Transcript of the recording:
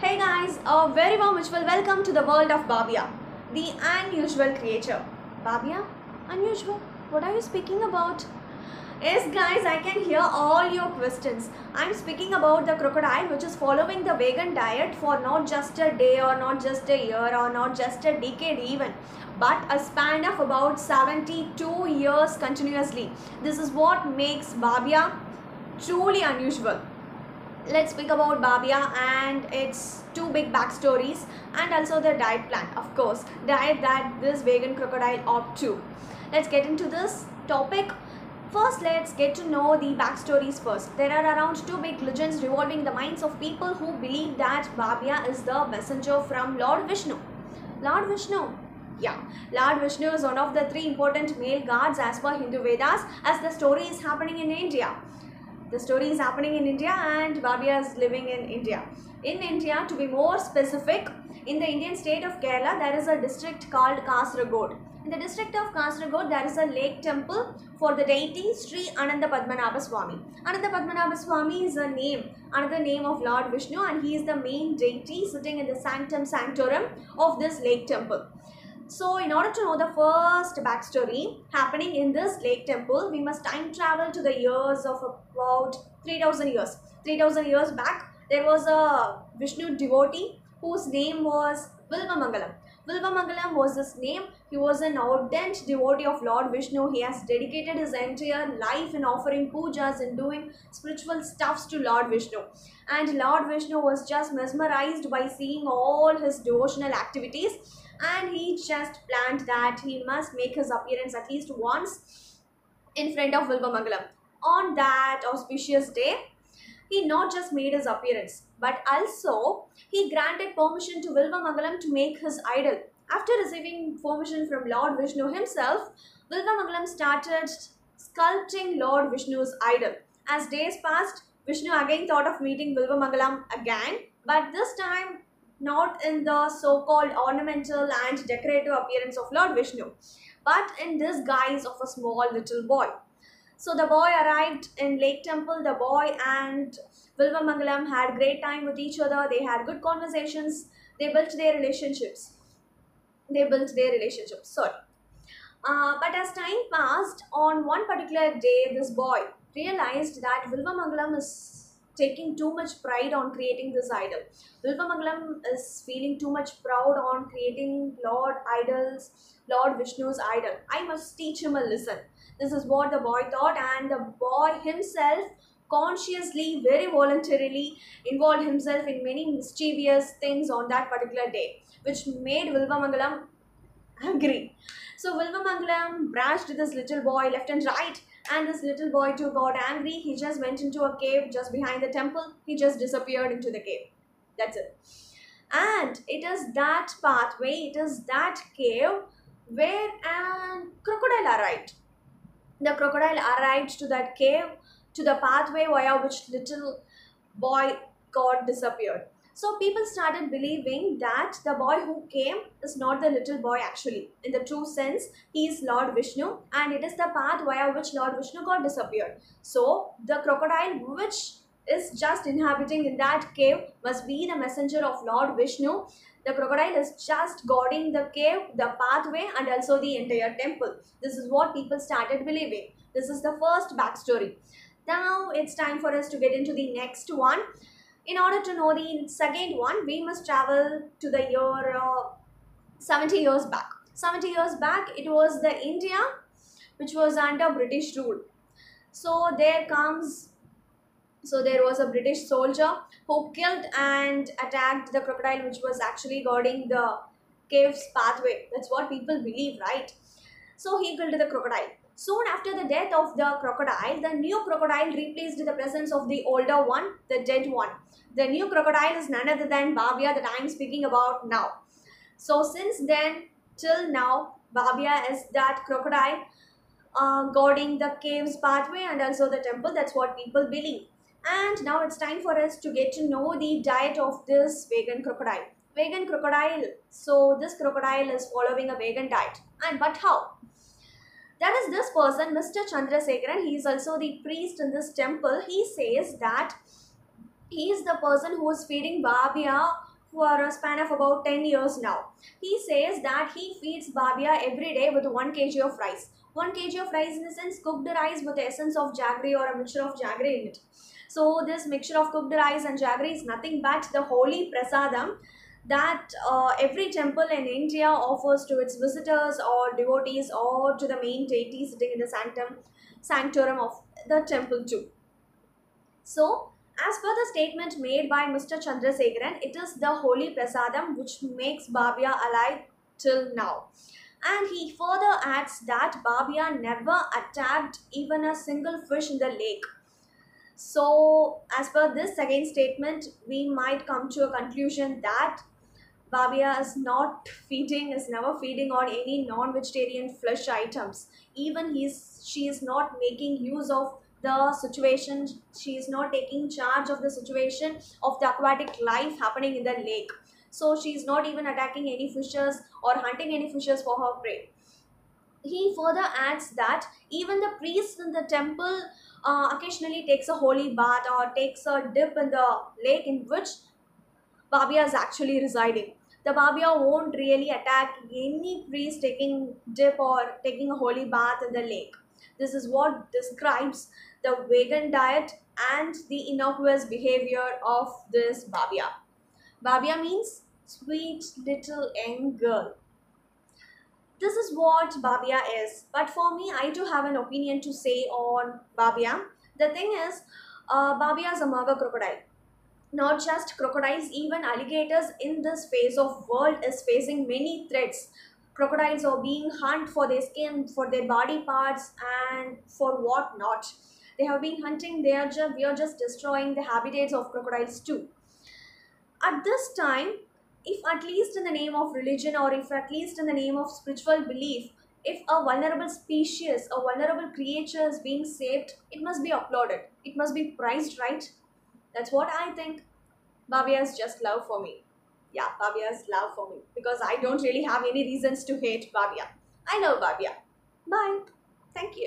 Hey guys, a very warm wishful welcome to the world of Babia, the unusual creature. Babia? Unusual? What are you speaking about? Yes, guys, I can hear all your questions. I'm speaking about the crocodile which is following the vegan diet for not just a day or not just a year or not just a decade even, but a span of about 72 years continuously. This is what makes Babia truly unusual let's speak about Babia and its two big backstories and also the diet plan, of course, diet that this vegan crocodile opt to. Let's get into this topic. First, let's get to know the backstories first. There are around two big legends revolving the minds of people who believe that Babia is the messenger from Lord Vishnu. Lord Vishnu, yeah, Lord Vishnu is one of the three important male gods as per Hindu Vedas as the story is happening in India. The story is happening in India and Babia is living in India. In India, to be more specific, in the Indian state of Kerala, there is a district called Kasaragod. In the district of Kasaragod, there is a lake temple for the deity Sri Ananda Padmanabha Swami. Ananda Padmanabha Swami is a name, another name of Lord Vishnu and he is the main deity sitting in the sanctum sanctorum of this lake temple. So, in order to know the first backstory happening in this lake temple, we must time travel to the years of about 3000 years. 3000 years back, there was a Vishnu devotee whose name was Vilvamangalam. Vilvamangalam was his name. He was an ardent devotee of Lord Vishnu. He has dedicated his entire life in offering pujas and doing spiritual stuffs to Lord Vishnu. And Lord Vishnu was just mesmerized by seeing all his devotional activities and he just planned that he must make his appearance at least once in front of Vilvamangalam. On that auspicious day, he not just made his appearance, but also he granted permission to Vilvamangalam to make his idol. After receiving permission from Lord Vishnu himself, Vilvamangalam started sculpting Lord Vishnu's idol. As days passed, Vishnu again thought of meeting Vilvamangalam again, but this time not in the so-called ornamental and decorative appearance of Lord Vishnu, but in this guise of a small little boy. So the boy arrived in Lake Temple. The boy and Vilvamangalam had great time with each other. They had good conversations. They built their relationships. They built their relationships. Sorry. Uh, but as time passed, on one particular day, this boy realized that Vilvamangalam is taking too much pride on creating this idol. Vilvamangalam is feeling too much proud on creating Lord idols, Lord Vishnu's idol. I must teach him a lesson. This is what the boy thought, and the boy himself consciously, very voluntarily involved himself in many mischievous things on that particular day, which made Vilvamangalam angry. So Vilvamangalam brushed this little boy left and right and this little boy too got angry. He just went into a cave just behind the temple. He just disappeared into the cave. That's it. And it is that pathway, it is that cave where an crocodile arrived. The crocodile arrived to that cave, to the pathway via which little boy got disappeared. So people started believing that the boy who came is not the little boy actually. In the true sense, he is Lord Vishnu and it is the path via which Lord Vishnu got disappeared. So the crocodile which is just inhabiting in that cave must be the messenger of Lord Vishnu. The crocodile is just guarding the cave, the pathway and also the entire temple. This is what people started believing. This is the first backstory. Now it's time for us to get into the next one in order to know the second one, we must travel to the year uh, 70 years back. 70 years back, it was the India which was under British rule. So there comes, so there was a British soldier who killed and attacked the crocodile which was actually guarding the cave's pathway. That's what people believe, right? So he killed the crocodile. Soon after the death of the crocodile, the new crocodile replaced the presence of the older one, the dead one. The new crocodile is none other than Babia that I am speaking about now. So since then till now, Babia is that crocodile uh, guarding the cave's pathway and also the temple. That's what people believe. And now it's time for us to get to know the diet of this vegan crocodile. Vegan crocodile. So this crocodile is following a vegan diet. And but how? That is this person, Mr. Chandrasekharan. He is also the priest in this temple. He says that he is the person who is feeding Babia for a span of about 10 years now. He says that he feeds Babia every day with 1 kg of rice. 1 kg of rice in the sense cooked rice with the essence of jaggery or a mixture of jaggery in it. So this mixture of cooked rice and jaggery is nothing but the holy prasadam that uh, every temple in India offers to its visitors or devotees or to the main deity sitting in the sanctum, sanctorum of the temple too. So, as per the statement made by Mr. Chandrasekharan, it is the holy prasadam which makes Babia alive till now. And he further adds that Babia never attacked even a single fish in the lake. So, as per this second statement, we might come to a conclusion that Babia is not feeding, is never feeding on any non-vegetarian flesh items. Even he's, she is not making use of the situation, she is not taking charge of the situation of the aquatic life happening in the lake. So she is not even attacking any fishes or hunting any fishes for her prey. He further adds that even the priest in the temple uh, occasionally takes a holy bath or takes a dip in the lake in which Babia is actually residing the Babia won't really attack any priest taking dip or taking a holy bath in the lake. This is what describes the vegan diet and the innocuous behavior of this Babia. Babia means sweet little young girl. This is what Babia is. But for me, I do have an opinion to say on Babia. The thing is, uh, Babia is a mugger crocodile not just crocodiles even alligators in this phase of world is facing many threats. Crocodiles are being hunted for their skin for their body parts and for what not. They have been hunting they are just we are just destroying the habitats of crocodiles too. At this time if at least in the name of religion or if at least in the name of spiritual belief if a vulnerable species a vulnerable creature is being saved it must be applauded. It must be prized right that's what I think. Babia's just love for me. Yeah, Babia's love for me because I don't really have any reasons to hate Babia. I love Babia. Bye. Thank you.